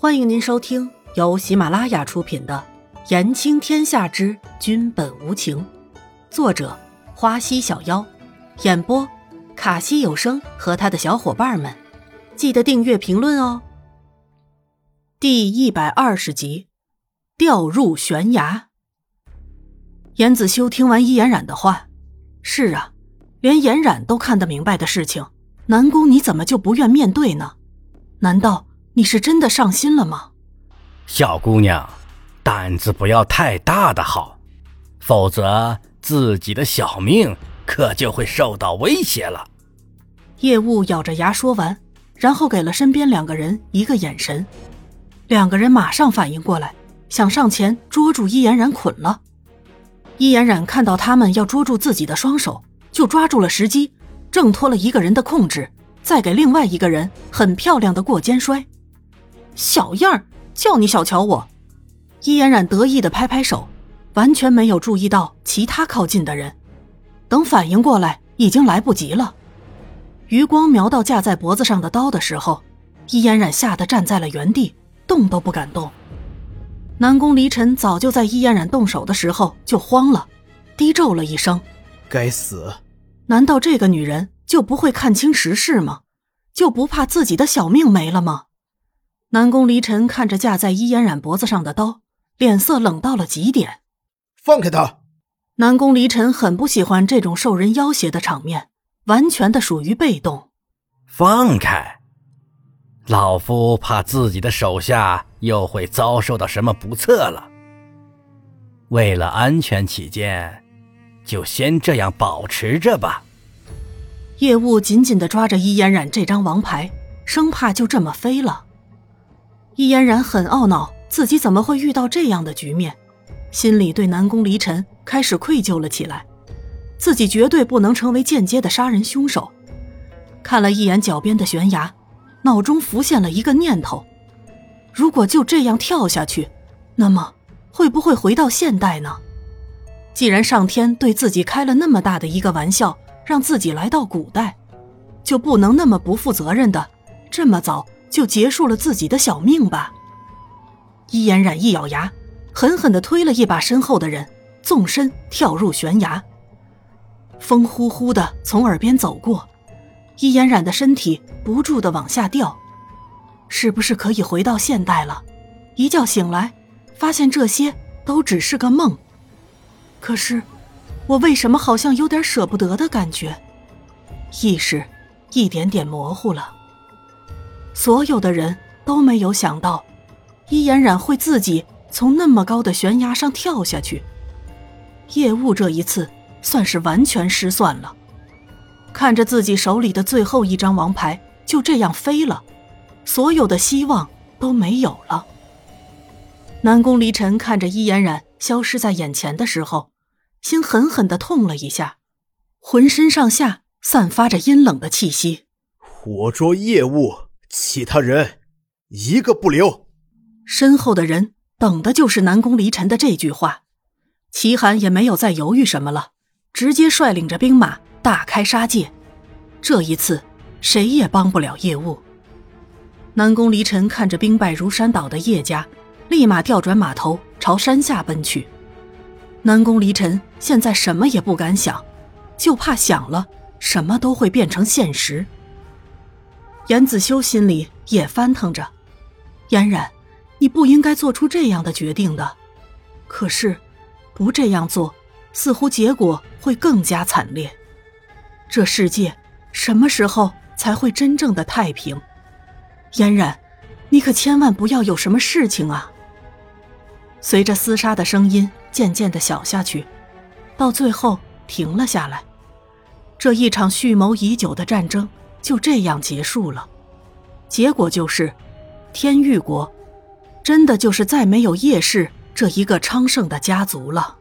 欢迎您收听由喜马拉雅出品的《言情天下之君本无情》，作者花溪小妖，演播卡西有声和他的小伙伴们。记得订阅、评论哦。第一百二十集，掉入悬崖。严子修听完伊颜染的话，是啊，连颜染都看得明白的事情，南宫你怎么就不愿面对呢？难道？你是真的上心了吗，小姑娘？胆子不要太大的好，否则自己的小命可就会受到威胁了。叶雾咬着牙说完，然后给了身边两个人一个眼神，两个人马上反应过来，想上前捉住伊嫣然捆了。伊嫣然看到他们要捉住自己的双手，就抓住了时机，挣脱了一个人的控制，再给另外一个人很漂亮的过肩摔。小样儿，叫你小瞧我！伊嫣然得意的拍拍手，完全没有注意到其他靠近的人。等反应过来，已经来不及了。余光瞄到架在脖子上的刀的时候，伊嫣然吓得站在了原地，动都不敢动。南宫离尘早就在伊嫣然动手的时候就慌了，低咒了一声：“该死！难道这个女人就不会看清时势吗？就不怕自己的小命没了吗？”南宫离尘看着架在伊嫣然脖子上的刀，脸色冷到了极点。放开他！南宫离尘很不喜欢这种受人要挟的场面，完全的属于被动。放开！老夫怕自己的手下又会遭受到什么不测了。为了安全起见，就先这样保持着吧。叶雾紧紧的抓着伊嫣然这张王牌，生怕就这么飞了。易嫣然很懊恼，自己怎么会遇到这样的局面，心里对南宫离尘开始愧疚了起来。自己绝对不能成为间接的杀人凶手。看了一眼脚边的悬崖，脑中浮现了一个念头：如果就这样跳下去，那么会不会回到现代呢？既然上天对自己开了那么大的一个玩笑，让自己来到古代，就不能那么不负责任的这么早。就结束了自己的小命吧。伊嫣然一咬牙，狠狠地推了一把身后的人，纵身跳入悬崖。风呼呼的从耳边走过，伊嫣然的身体不住的往下掉。是不是可以回到现代了？一觉醒来，发现这些都只是个梦。可是，我为什么好像有点舍不得的感觉？意识一点点模糊了。所有的人都没有想到，伊嫣然会自己从那么高的悬崖上跳下去。叶雾这一次算是完全失算了，看着自己手里的最后一张王牌就这样飞了，所有的希望都没有了。南宫离尘看着伊嫣然消失在眼前的时候，心狠狠的痛了一下，浑身上下散发着阴冷的气息。活捉叶雾。其他人一个不留。身后的人等的就是南宫离尘的这句话。齐寒也没有再犹豫什么了，直接率领着兵马大开杀戒。这一次，谁也帮不了叶雾。南宫离尘看着兵败如山倒的叶家，立马调转马头朝山下奔去。南宫离尘现在什么也不敢想，就怕想了，什么都会变成现实。严子修心里也翻腾着，嫣然，你不应该做出这样的决定的。可是，不这样做，似乎结果会更加惨烈。这世界什么时候才会真正的太平？嫣然，你可千万不要有什么事情啊！随着厮杀的声音渐渐的小下去，到最后停了下来。这一场蓄谋已久的战争。就这样结束了，结果就是，天域国，真的就是再没有叶氏这一个昌盛的家族了。